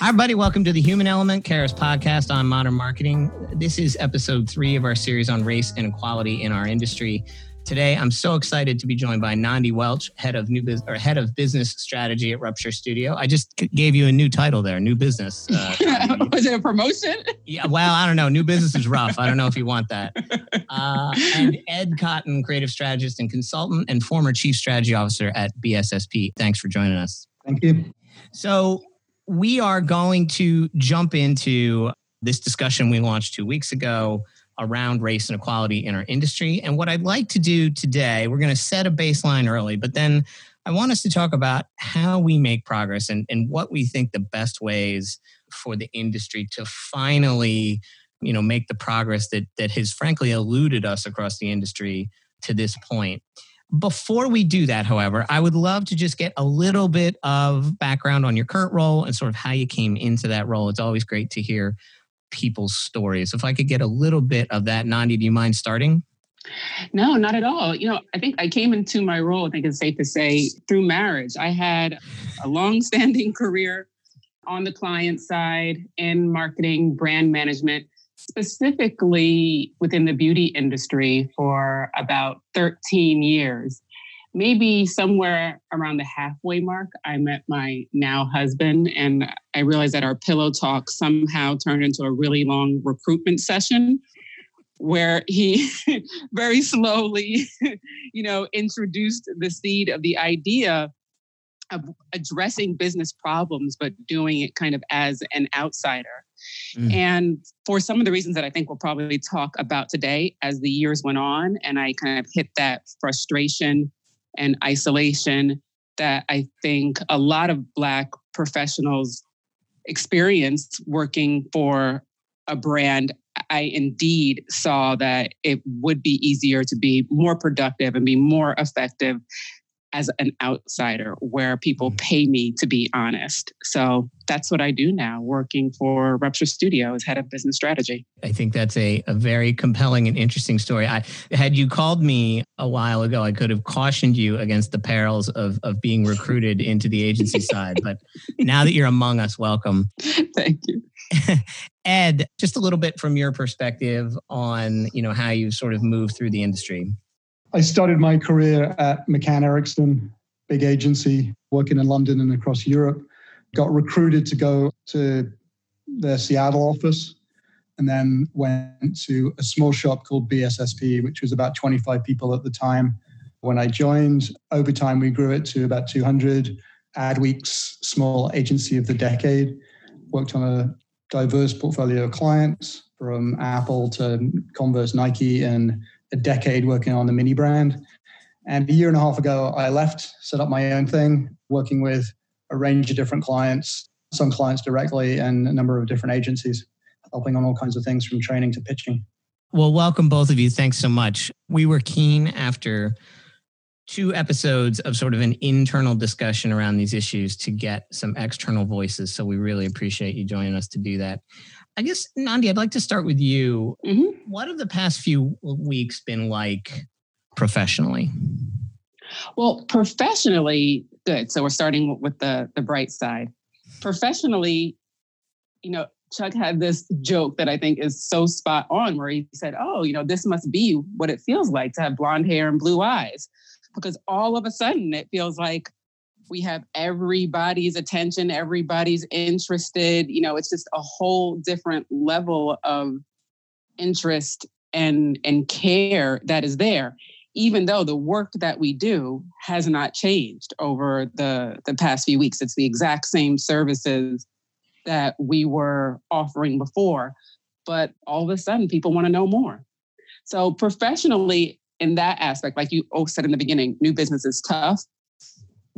Hi, everybody. Welcome to the Human Element Caris podcast on modern marketing. This is episode three of our series on race and equality in our industry. Today, I'm so excited to be joined by Nandi Welch, head of new business or head of business strategy at Rupture Studio. I just gave you a new title there, new business. Uh, Was it a promotion? Yeah. Well, I don't know. New business is rough. I don't know if you want that. Uh, and Ed Cotton, creative strategist and consultant, and former chief strategy officer at BSSP. Thanks for joining us. Thank you. So we are going to jump into this discussion we launched two weeks ago around race and equality in our industry. And what I'd like to do today, we're going to set a baseline early, but then I want us to talk about how we make progress and, and what we think the best ways for the industry to finally, you know, make the progress that that has frankly eluded us across the industry to this point. Before we do that, however, I would love to just get a little bit of background on your current role and sort of how you came into that role. It's always great to hear people's stories. If I could get a little bit of that, Nandi, do you mind starting? No, not at all. You know, I think I came into my role, I think it's safe to say, through marriage. I had a long-standing career on the client side in marketing, brand management, specifically within the beauty industry for about 13 years. Maybe somewhere around the halfway mark, I met my now husband, and I realized that our pillow talk somehow turned into a really long recruitment session where he very slowly, you know, introduced the seed of the idea of addressing business problems, but doing it kind of as an outsider. Mm. And for some of the reasons that I think we'll probably talk about today as the years went on, and I kind of hit that frustration and isolation that I think a lot of Black professionals experienced working for a brand. I indeed saw that it would be easier to be more productive and be more effective as an outsider where people mm. pay me to be honest. So that's what I do now, working for Rupture Studio as head of business strategy. I think that's a, a very compelling and interesting story. I had you called me a while ago, I could have cautioned you against the perils of, of being recruited into the agency side. But now that you're among us, welcome. Thank you. Ed, just a little bit from your perspective on, you know, how you sort of moved through the industry. I started my career at McCann Erickson, big agency working in London and across Europe. Got recruited to go to their Seattle office and then went to a small shop called BSSP, which was about 25 people at the time. When I joined, over time we grew it to about 200. Adweek's small agency of the decade. Worked on a diverse portfolio of clients from Apple to Converse, Nike, and a decade working on the MINI brand. And a year and a half ago, I left, set up my own thing, working with a range of different clients, some clients directly, and a number of different agencies, helping on all kinds of things from training to pitching. Well, welcome both of you. Thanks so much. We were keen after two episodes of sort of an internal discussion around these issues to get some external voices. So we really appreciate you joining us to do that. I guess, Nandi, I'd like to start with you. Mm-hmm. What have the past few weeks been like professionally? Well, professionally, good. So we're starting with the the bright side. Professionally, you know, Chuck had this joke that I think is so spot on, where he said, "Oh, you know, this must be what it feels like to have blonde hair and blue eyes," because all of a sudden it feels like we have everybody's attention everybody's interested you know it's just a whole different level of interest and and care that is there even though the work that we do has not changed over the the past few weeks. It's the exact same services that we were offering before but all of a sudden people want to know more. So professionally in that aspect like you said in the beginning new business is tough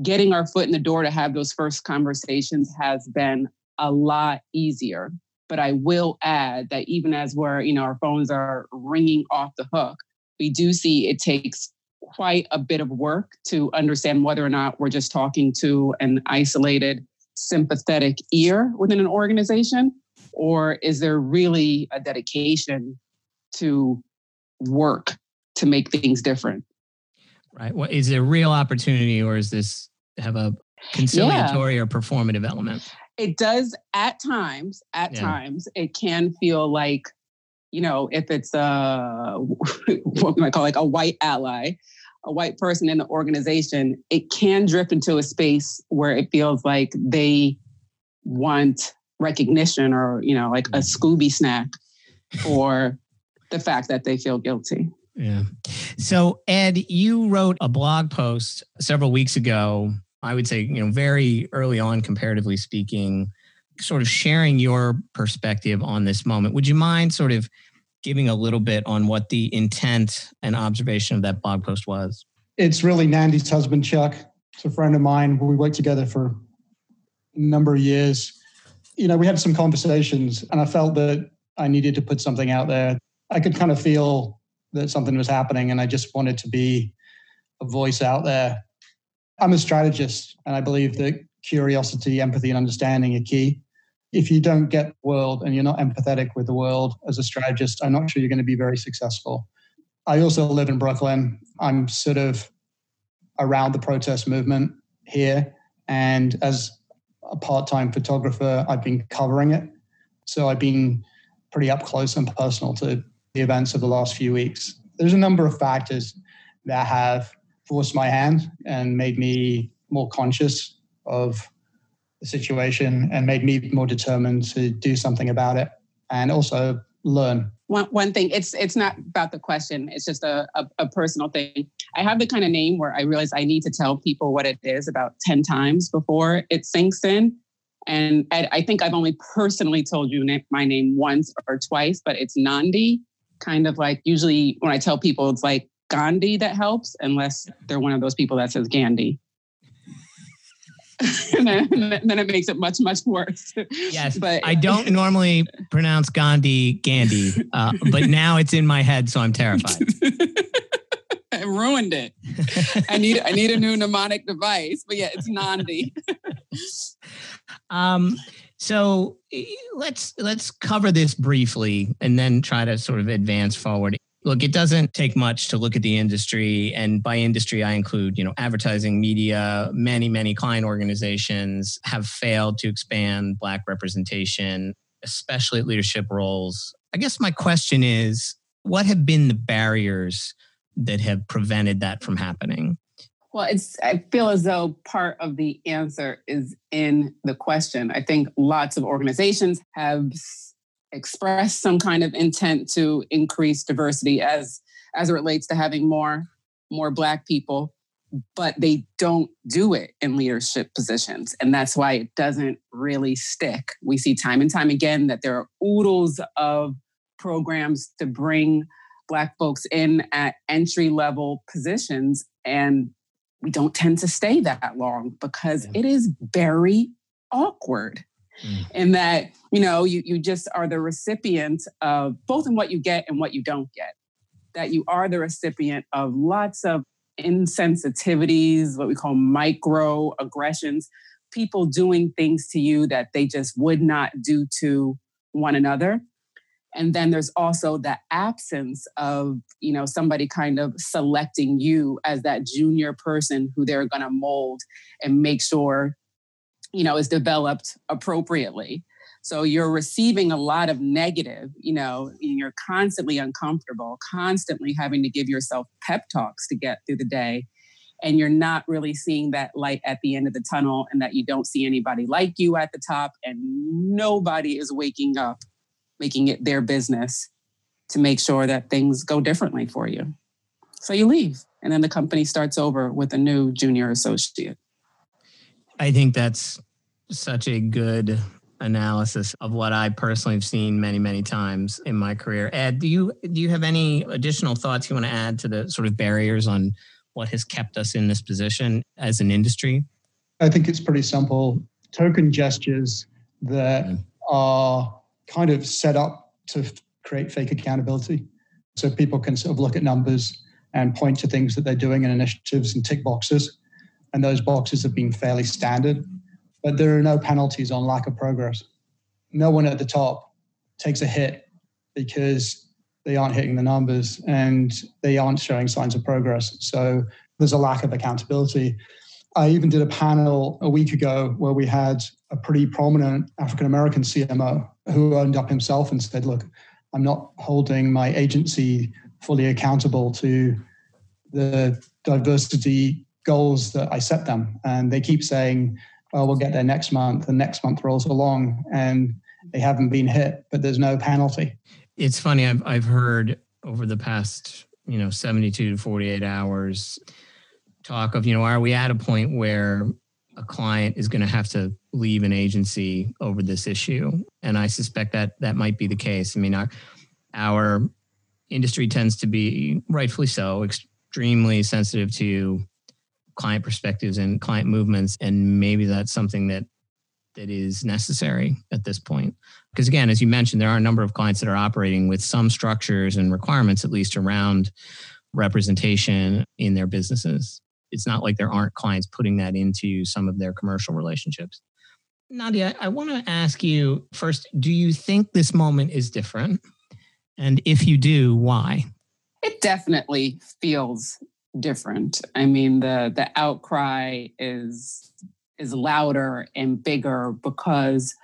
getting our foot in the door to have those first conversations has been a lot easier. But I will add that even as we're, you know, our phones are ringing off the hook, we do see it takes quite a bit of work to understand whether or not we're just talking to an isolated, sympathetic ear within an organization, or is there really a dedication to work to make things different? Right? What is it a real opportunity or is this have a conciliatory yeah. or performative element. It does at times, at yeah. times, it can feel like, you know, if it's a, what we might call like a white ally, a white person in the organization, it can drift into a space where it feels like they want recognition or, you know, like a mm-hmm. Scooby snack for the fact that they feel guilty. Yeah. So, Ed, you wrote a blog post several weeks ago. I would say, you know, very early on, comparatively speaking, sort of sharing your perspective on this moment. Would you mind sort of giving a little bit on what the intent and observation of that blog post was? It's really Nandi's husband, Chuck. It's a friend of mine. We worked together for a number of years. You know, we had some conversations, and I felt that I needed to put something out there. I could kind of feel that something was happening, and I just wanted to be a voice out there. I'm a strategist, and I believe that curiosity, empathy, and understanding are key. If you don't get the world and you're not empathetic with the world as a strategist, I'm not sure you're going to be very successful. I also live in Brooklyn. I'm sort of around the protest movement here. And as a part time photographer, I've been covering it. So I've been pretty up close and personal to the events of the last few weeks. There's a number of factors that have forced my hand and made me more conscious of the situation and made me more determined to do something about it and also learn. One, one thing, it's it's not about the question, it's just a, a, a personal thing. I have the kind of name where I realize I need to tell people what it is about 10 times before it sinks in. And I, I think I've only personally told you my name once or twice, but it's Nandi kind of like usually when I tell people it's like Gandhi that helps, unless they're one of those people that says Gandhi. and then, then, it makes it much much worse. Yes, but I don't normally pronounce Gandhi Gandhi, uh, but now it's in my head, so I'm terrified. I ruined it. I need I need a new mnemonic device, but yeah, it's Nandi. um, so eh, let's let's cover this briefly and then try to sort of advance forward. Look, it doesn't take much to look at the industry, and by industry I include, you know, advertising, media. Many, many client organizations have failed to expand Black representation, especially at leadership roles. I guess my question is, what have been the barriers that have prevented that from happening? Well, it's I feel as though part of the answer is in the question. I think lots of organizations have expressed some kind of intent to increase diversity as as it relates to having more more black people, but they don't do it in leadership positions. And that's why it doesn't really stick. We see time and time again that there are oodles of programs to bring black folks in at entry level positions and we don't tend to stay that long because yeah. it is very awkward mm. in that you know you, you just are the recipient of both in what you get and what you don't get that you are the recipient of lots of insensitivities what we call micro aggressions people doing things to you that they just would not do to one another and then there's also the absence of you know somebody kind of selecting you as that junior person who they're going to mold and make sure you know is developed appropriately. So you're receiving a lot of negative you know you're constantly uncomfortable constantly having to give yourself pep talks to get through the day and you're not really seeing that light at the end of the tunnel and that you don't see anybody like you at the top and nobody is waking up making it their business to make sure that things go differently for you. So you leave, and then the company starts over with a new junior associate. I think that's such a good analysis of what I personally have seen many, many times in my career. Ed, do you do you have any additional thoughts you want to add to the sort of barriers on what has kept us in this position as an industry? I think it's pretty simple. Token gestures that mm. are kind of set up to create fake accountability. So people can sort of look at numbers and point to things that they're doing in initiatives and tick boxes. And those boxes have been fairly standard, but there are no penalties on lack of progress. No one at the top takes a hit because they aren't hitting the numbers and they aren't showing signs of progress. So there's a lack of accountability. I even did a panel a week ago where we had a pretty prominent African American CMO who owned up himself and said, Look, I'm not holding my agency fully accountable to the diversity goals that I set them. And they keep saying, well, we'll get there next month, and next month rolls along, and they haven't been hit, but there's no penalty. It's funny. I've I've heard over the past you know 72 to 48 hours talk of you know are we at a point where a client is going to have to leave an agency over this issue? And i suspect that that might be the case. I mean our, our industry tends to be rightfully so extremely sensitive to client perspectives and client movements and maybe that's something that that is necessary at this point. Because again as you mentioned there are a number of clients that are operating with some structures and requirements at least around representation in their businesses it's not like there aren't clients putting that into some of their commercial relationships nadia i want to ask you first do you think this moment is different and if you do why it definitely feels different. I mean, the the outcry is is louder and bigger because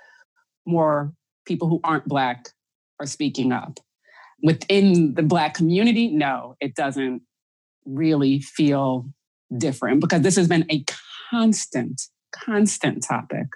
more people who aren't black are speaking up. Within the black community, no, it doesn't really feel different because this has been a constant, constant topic.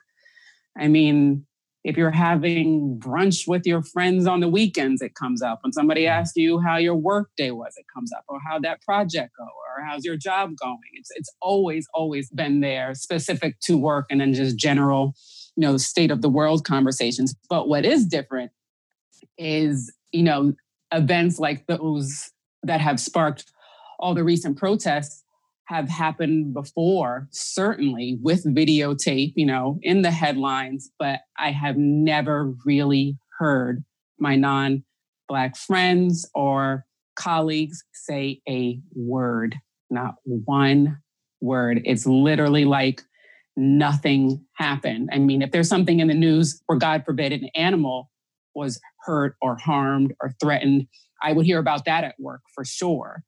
I mean, if you're having brunch with your friends on the weekends, it comes up. When somebody mm-hmm. asks you how your work day was, it comes up, or how that project go, or how's your job going. It's it's always always been there, specific to work, and then just general, you know, state of the world conversations. But what is different is you know events like those that have sparked all the recent protests have happened before, certainly with videotape, you know, in the headlines, but I have never really heard my non Black friends or colleagues say a word, not one word. It's literally like nothing happened. I mean, if there's something in the news where, God forbid, an animal was hurt or harmed or threatened, I would hear about that at work for sure.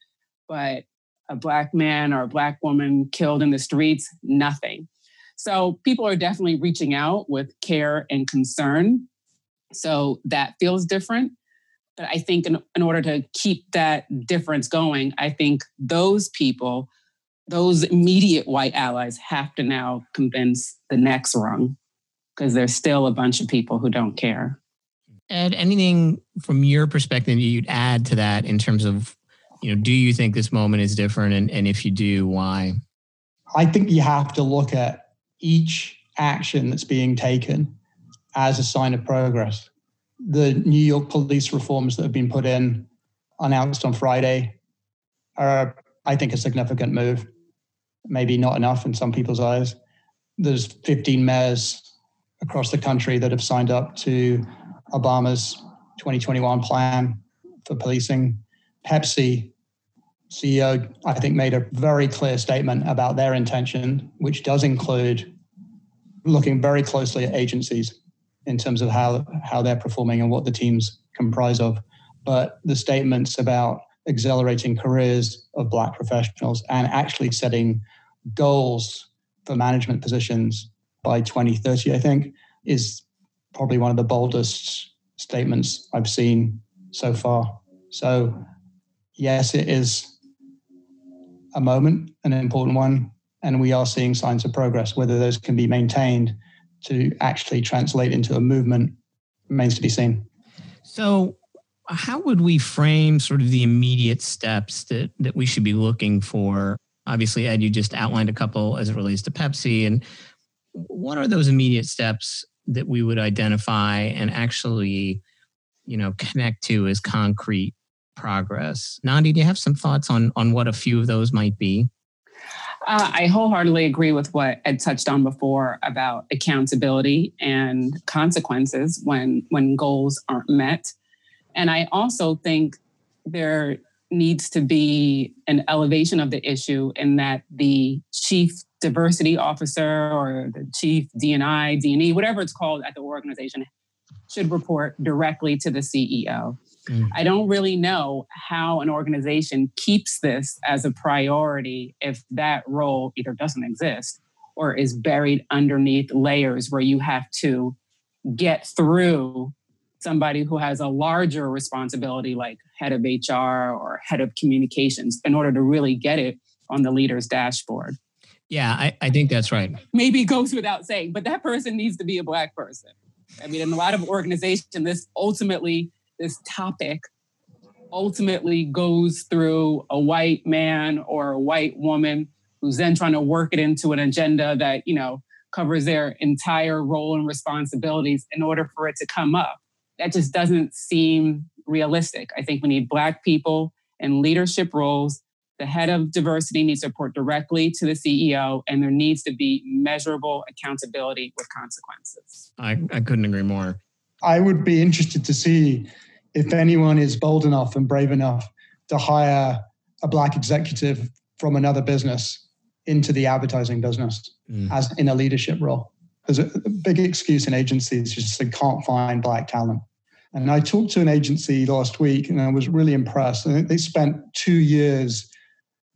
But a black man or a black woman killed in the streets, nothing. So people are definitely reaching out with care and concern. So that feels different. But I think in, in order to keep that difference going, I think those people, those immediate white allies, have to now convince the next rung because there's still a bunch of people who don't care. Ed, anything from your perspective you'd add to that in terms of you know, do you think this moment is different? And, and if you do, why? I think you have to look at each action that's being taken as a sign of progress. The New York police reforms that have been put in, announced on Friday, are, I think, a significant move. Maybe not enough in some people's eyes. There's 15 mayors across the country that have signed up to Obama's 2021 plan for policing. Pepsi CEO, I think, made a very clear statement about their intention, which does include looking very closely at agencies in terms of how, how they're performing and what the teams comprise of. But the statements about accelerating careers of Black professionals and actually setting goals for management positions by 2030, I think, is probably one of the boldest statements I've seen so far. So, yes, it is a moment, an important one, and we are seeing signs of progress. Whether those can be maintained to actually translate into a movement remains to be seen. So, how would we frame sort of the immediate steps that, that we should be looking for? Obviously, Ed, you just outlined a couple as it relates to Pepsi. And what are those immediate steps that we would identify and actually, you know, connect to as concrete progress. Nandi, do you have some thoughts on on what a few of those might be? Uh, I wholeheartedly agree with what Ed touched on before about accountability and consequences when when goals aren't met. And I also think there needs to be an elevation of the issue in that the chief diversity officer or the chief DNI, DNE, whatever it's called at the organization, should report directly to the CEO Mm. I don't really know how an organization keeps this as a priority if that role either doesn't exist or is buried underneath layers where you have to get through somebody who has a larger responsibility like head of HR or head of communications in order to really get it on the leader's dashboard. Yeah, I, I think that's right. Maybe it goes without saying, but that person needs to be a black person. I mean, in a lot of organizations, this ultimately, this topic ultimately goes through a white man or a white woman who's then trying to work it into an agenda that, you know, covers their entire role and responsibilities in order for it to come up. That just doesn't seem realistic. I think we need Black people in leadership roles the head of diversity needs to report directly to the CEO, and there needs to be measurable accountability with consequences. I, I couldn't agree more. I would be interested to see if anyone is bold enough and brave enough to hire a black executive from another business into the advertising business mm. as in a leadership role. There's a, big excuse in agencies just they can't find black talent. And I talked to an agency last week and I was really impressed. They spent two years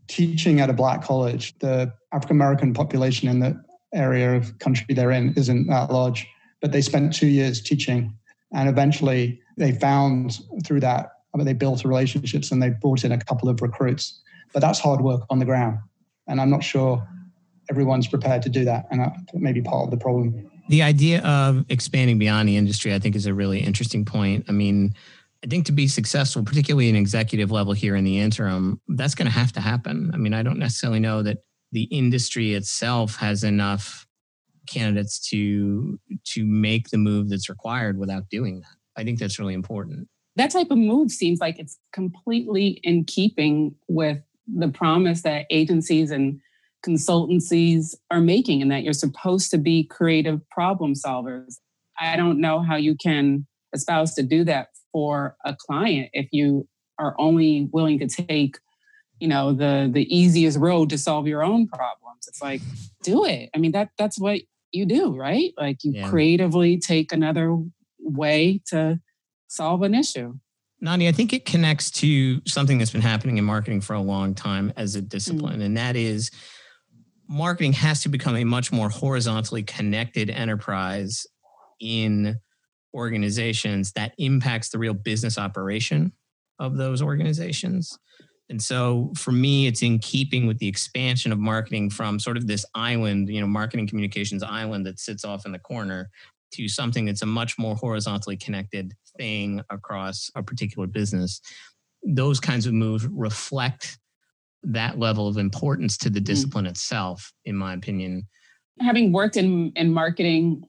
teaching at a black college, the African American population in the area of country they're in isn't that large, but they spent two years teaching. And eventually they found through that, I mean, they built relationships and they brought in a couple of recruits. But that's hard work on the ground. And I'm not sure everyone's prepared to do that. And that may be part of the problem. The idea of expanding beyond the industry, I think, is a really interesting point. I mean, I think to be successful, particularly in executive level here in the interim, that's going to have to happen. I mean, I don't necessarily know that the industry itself has enough candidates to to make the move that's required without doing that. I think that's really important. That type of move seems like it's completely in keeping with the promise that agencies and consultancies are making and that you're supposed to be creative problem solvers. I don't know how you can espouse to do that for a client if you are only willing to take you know the the easiest road to solve your own problems it's like do it i mean that that's what you do right like you yeah. creatively take another way to solve an issue Nandi, I think it connects to something that's been happening in marketing for a long time as a discipline, mm-hmm. and that is marketing has to become a much more horizontally connected enterprise in organizations that impacts the real business operation of those organizations. And so for me, it's in keeping with the expansion of marketing from sort of this island, you know, marketing communications island that sits off in the corner to something that's a much more horizontally connected thing across a particular business. Those kinds of moves reflect that level of importance to the mm. discipline mm. itself, in my opinion. Having worked in, in marketing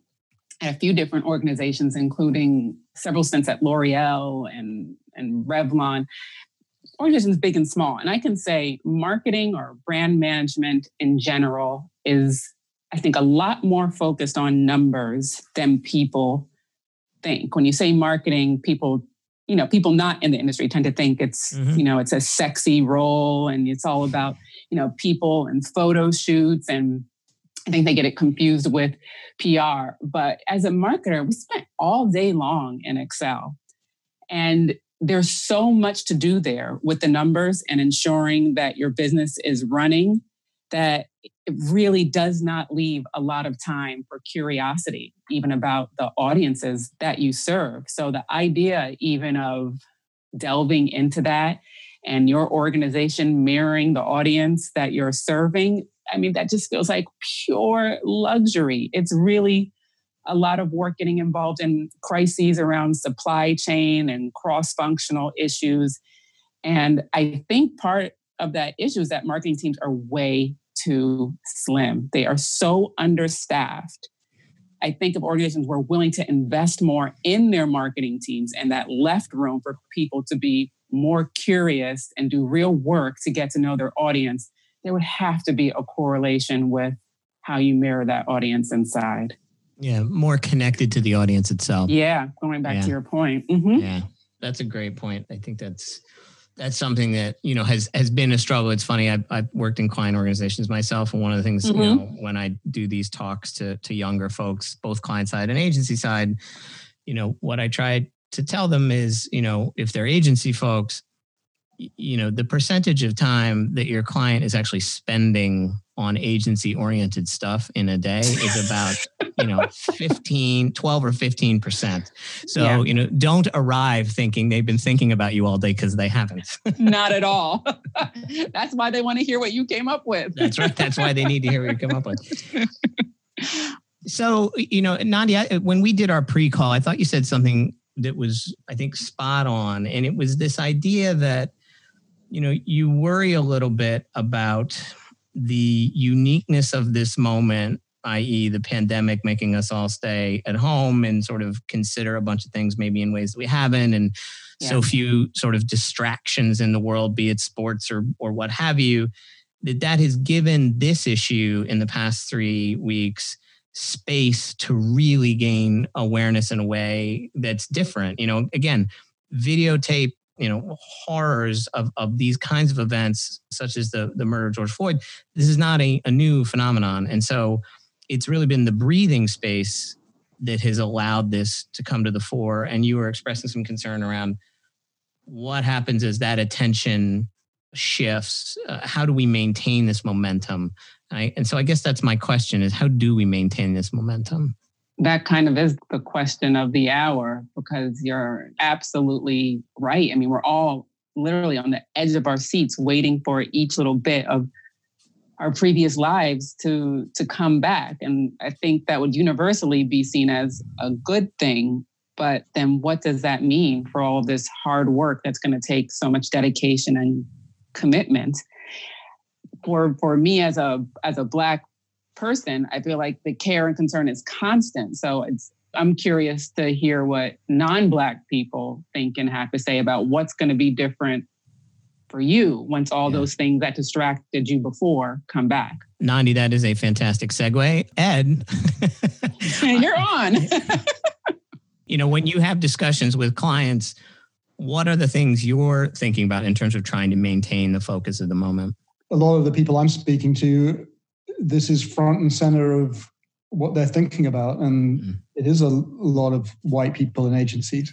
at a few different organizations, including several stints at L'Oreal and, and Revlon, organizations big and small. And I can say marketing or brand management in general is, I think, a lot more focused on numbers than people think. When you say marketing, people you know people not in the industry tend to think it's mm-hmm. you know it's a sexy role and it's all about you know people and photo shoots and I think they get it confused with PR. But as a marketer, we spent all day long in Excel. And there's so much to do there with the numbers and ensuring that your business is running that it really does not leave a lot of time for curiosity, even about the audiences that you serve. So the idea, even of delving into that and your organization mirroring the audience that you're serving I mean, that just feels like pure luxury. It's really a lot of work getting involved in crises around supply chain and cross functional issues. And I think part of that issue is that marketing teams are way too slim. They are so understaffed. I think of organizations who are willing to invest more in their marketing teams and that left room for people to be more curious and do real work to get to know their audience there would have to be a correlation with how you mirror that audience inside. Yeah, more connected to the audience itself. Yeah, going back yeah. to your point. Mm-hmm. Yeah, that's a great point. I think that's that's something that you know has has been a struggle. It's funny. I've, I've worked in client organizations myself, and one of the things mm-hmm. you know when I do these talks to to younger folks, both client side and agency side, you know what I try to tell them is, you know, if they're agency folks, you know, the percentage of time that your client is actually spending on agency oriented stuff in a day is about you know 15 12 or 15 percent. So yeah. you know don't arrive thinking they've been thinking about you all day because they haven't. Not at all. That's why they want to hear what you came up with. That's right. That's why they need to hear what you come up with. So you know nadia uh, when we did our pre-call i thought you said something that was i think spot on. And it was this idea that you know you worry a little bit about the uniqueness of this moment i.e., the pandemic making us all stay at home and sort of consider a bunch of things maybe in ways that we haven't, and yeah. so few sort of distractions in the world, be it sports or or what have you, that that has given this issue in the past three weeks space to really gain awareness in a way that's different. You know, again, videotape you know horrors of, of these kinds of events such as the the murder of george floyd this is not a, a new phenomenon. And so it's really been the breathing space that has allowed this to come to the fore. And you were expressing some concern around what happens as that attention shifts. Uh, how do we maintain this momentum? Right? and so i guess that's my question is how do we maintain this momentum that kind of is the question of the hour because you're absolutely right. I mean, we're all literally on the edge of our seats waiting for each little bit of our previous lives to to come back and i think that would universally be seen as a good thing but then what does that mean for all this hard work that's going to take so much dedication and commitment for for me as a as a black person, I feel like the care and concern is constant. So it's I'm curious to hear what non-black people think and have to say about what's going to be different for you once all yeah. those things that distracted you before come back. Nandi, that is a fantastic segue. Ed, you're on. you know, when you have discussions with clients, what are the things you're thinking about in terms of trying to maintain the focus of the moment? A lot of the people I'm speaking to this is front and center of what they're thinking about. And mm. it is a lot of white people in agencies.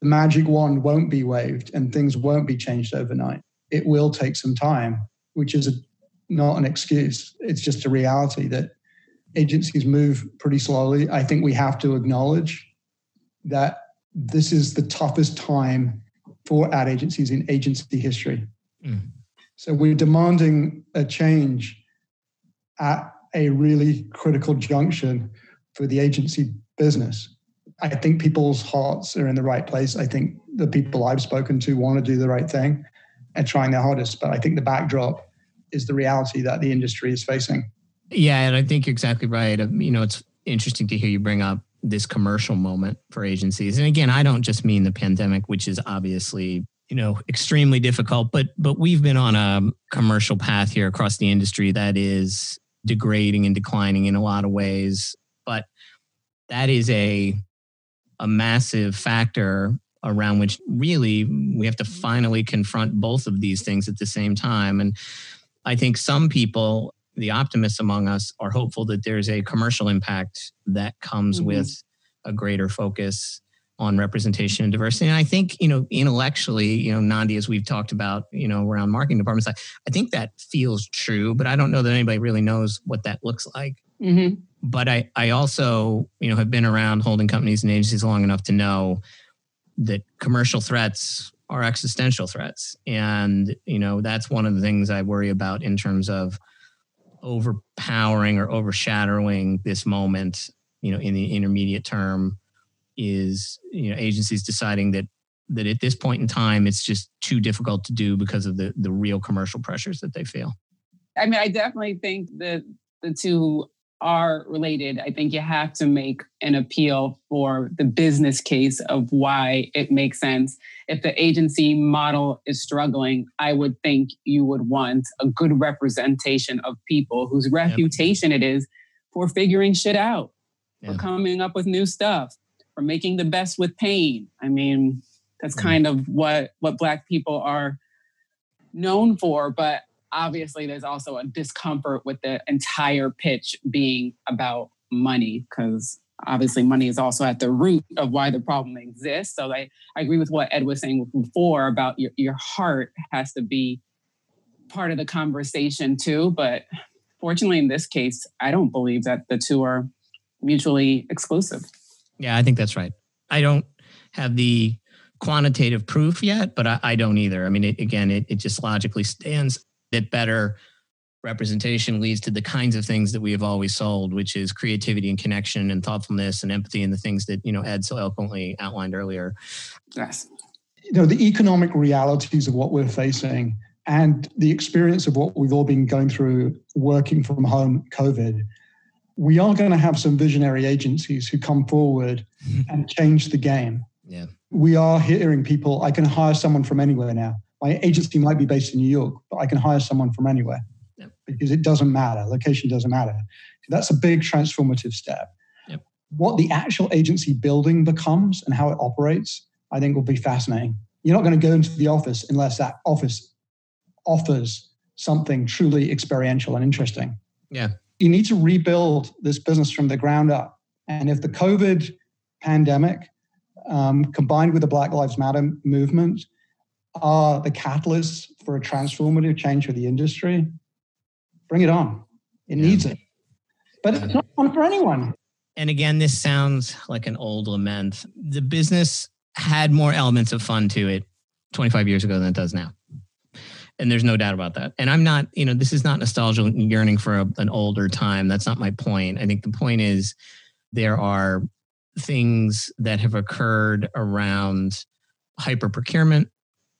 The magic wand won't be waved and things won't be changed overnight. It will take some time, which is a, not an excuse. It's just a reality that agencies move pretty slowly. I think we have to acknowledge that this is the toughest time for ad agencies in agency history. Mm. So we're demanding a change at a really critical junction for the agency business. I think people's hearts are in the right place. I think the people I've spoken to want to do the right thing and trying their hardest. But I think the backdrop is the reality that the industry is facing. Yeah, and I think you're exactly right. Um, you know, it's interesting to hear you bring up this commercial moment for agencies. And again, I don't just mean the pandemic, which is obviously you know extremely difficult but but we've been on a commercial path here across the industry that is degrading and declining in a lot of ways. But that is a a massive factor around which really we have to finally confront both of these things at the same time. And I think some people, the optimists among us, are hopeful that there's a commercial impact that comes mm-hmm. with a greater focus on representation and diversity. And I think, you know, intellectually, you know, Nandi, as we've talked about, you know, around marketing departments, I, I think that feels true, but I don't know that anybody really knows what that looks like. Mm-hmm. But I, I also, you know, have been around holding companies and agencies long enough to know that commercial threats are existential threats. And, you know, that's one of the things I worry about in terms of overpowering or overshadowing this moment, you know, in the intermediate term is you know agencies deciding that that at this point in time it's just too difficult to do because of the the real commercial pressures that they feel i mean i definitely think that the two are related i think you have to make an appeal for the business case of why it makes sense if the agency model is struggling i would think you would want a good representation of people whose reputation yep. it is for figuring shit out yeah. for coming up with new stuff or making the best with pain. I mean, that's mm-hmm. kind of what what black people are known for, but obviously there's also a discomfort with the entire pitch being about money because obviously money is also at the root of why the problem exists. So I, I agree with what Ed was saying before about your, your heart has to be part of the conversation too. But fortunately, in this case, I don't believe that the two are mutually exclusive. Yeah, I think that's right. I don't have the quantitative proof yet, but I, I don't either. I mean, it, again, it, it just logically stands that better representation leads to the kinds of things that we have always sold, which is creativity and connection and thoughtfulness and empathy and the things that, you know, Ed so eloquently outlined earlier. Yes. You know, the economic realities of what we're facing and the experience of what we've all been going through working from home, COVID, we are going to have some visionary agencies who come forward and change the game. Yeah. We are hearing people, I can hire someone from anywhere now. My agency might be based in New York, but I can hire someone from anywhere because it doesn't matter. Location doesn't matter. That's a big transformative step. Yep. What the actual agency building becomes and how it operates, I think will be fascinating. You're not going to go into the office unless that office offers something truly experiential and interesting. Yeah. You need to rebuild this business from the ground up. And if the COVID pandemic um, combined with the Black Lives Matter movement are the catalysts for a transformative change for the industry, bring it on. It Yeah. needs it. But it's not fun for anyone. And again, this sounds like an old lament. The business had more elements of fun to it 25 years ago than it does now. And there's no doubt about that. And I'm not, you know, this is not nostalgia yearning for a, an older time. That's not my point. I think the point is there are things that have occurred around hyper procurement,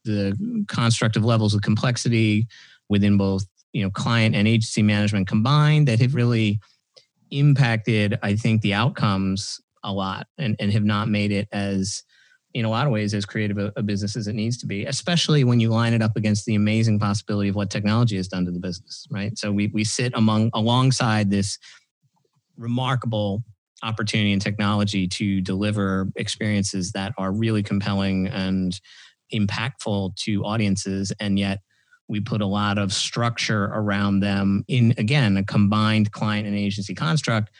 the construct of levels of complexity within both, you know, client and agency management combined that have really impacted, I think, the outcomes a lot and, and have not made it as, in a lot of ways, as creative a, business as it needs to be, especially when you line it up against the amazing possibility of what technology has done to the business, right? So we, we sit among alongside this remarkable opportunity in technology to deliver experiences that are really compelling and impactful to audiences and yet we put a lot of structure around them in again a combined client and agency construct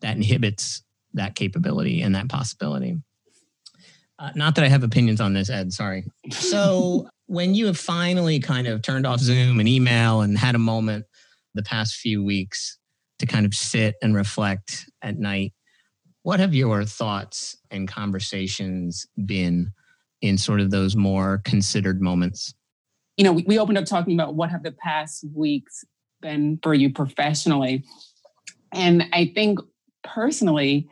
that inhibits that capability and that possibility uh, not that i have opinions on this ed sorry so when you have finally kind of turned off zoom and email and had a moment the past few weeks to kind of sit and reflect at night what have your thoughts and conversations been in sort of those more considered moments you know, we, we opened up talking about what have the past weeks been for you professionally. And I think personally,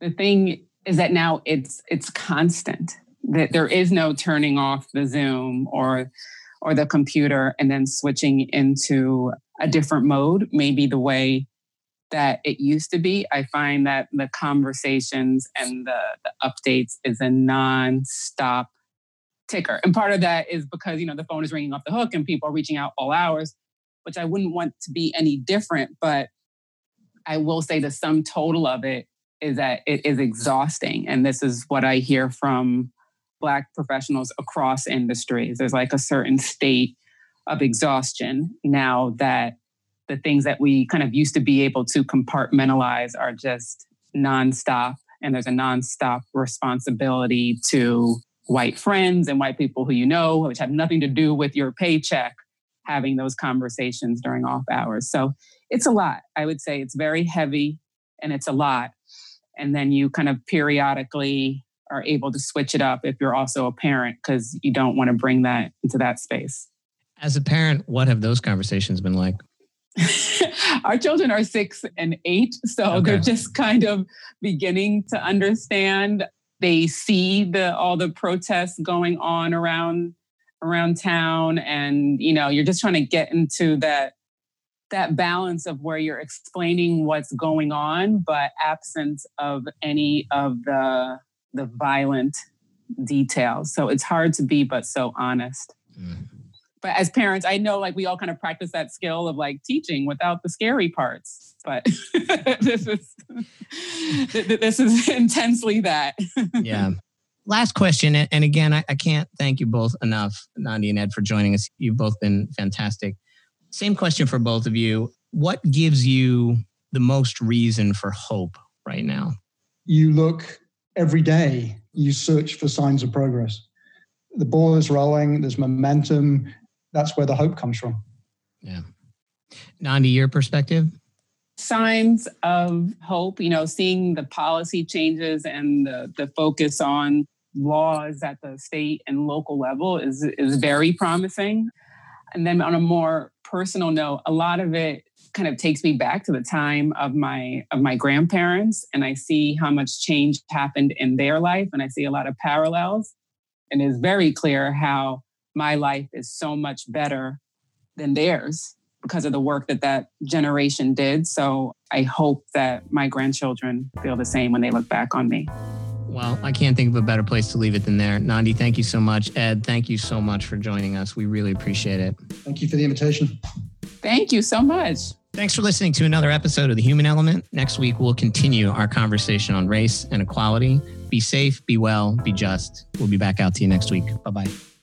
the thing is that now it's it's constant. That there is no turning off the Zoom or or the computer and then switching into a different mode, maybe the way that it used to be. I find that the conversations and the, the updates is a non-stop ticker. And part of that is because, you know, the phone is ringing off the hook and people are reaching out all hours, which I wouldn't want to be any different. But I will say the sum total of it is that it is exhausting. And this is what I hear from Black professionals across industries. There's like a certain state of exhaustion now that the things that we kind of used to be able to compartmentalize are just nonstop. And there's a nonstop responsibility to white friends and white people who you know, which have nothing to do with your paycheck, having those conversations during off hours. So it's a lot. I would say it's very heavy and it's a lot. And then you kind of periodically are able to switch it up if you're also a parent because you don't want to bring that into that space. As a parent, what have those conversations been like? Our children are six and eight, so Okay. they're just kind of beginning to understand. They see the all the protests going on around around town, and you know, you're just trying to get into that that balance of where you're explaining what's going on, but absence of any of the the violent details. So it's hard to be but so honest mm-hmm. but as parents, I know like we all kind of practice that skill of like teaching without the scary parts. But this is this is intensely that. yeah. Last question, and and again, I, I can't thank you both enough, Nandi and Ed, for joining us. You've both been fantastic. Same question for both of you. What gives you the most reason for hope right now? You look every day, you search for signs of progress. The ball is rolling, there's momentum. That's where the hope comes from. Yeah. Nandi, your perspective? Signs of hope, you know, seeing the policy changes and the, the focus on laws at the state and local level is, is very promising. And then on a more personal note, a lot of it kind of takes me back to the time of my of my grandparents and I see how much change happened in their life and I see a lot of parallels and it's very clear how my life is so much better than theirs because of the work that that generation did. So I hope that my grandchildren feel the same when they look back on me. Well, I can't think of a better place to leave it than there. Nandi, thank you so much. Ed, thank you so much for joining us. We really appreciate it. Thank you for the invitation. Thank you so much. Thanks for listening to another episode of The Human Element. Next week, we'll continue our conversation on race and equality. Be safe, be well, be just. We'll be back out to you next week. Bye bye.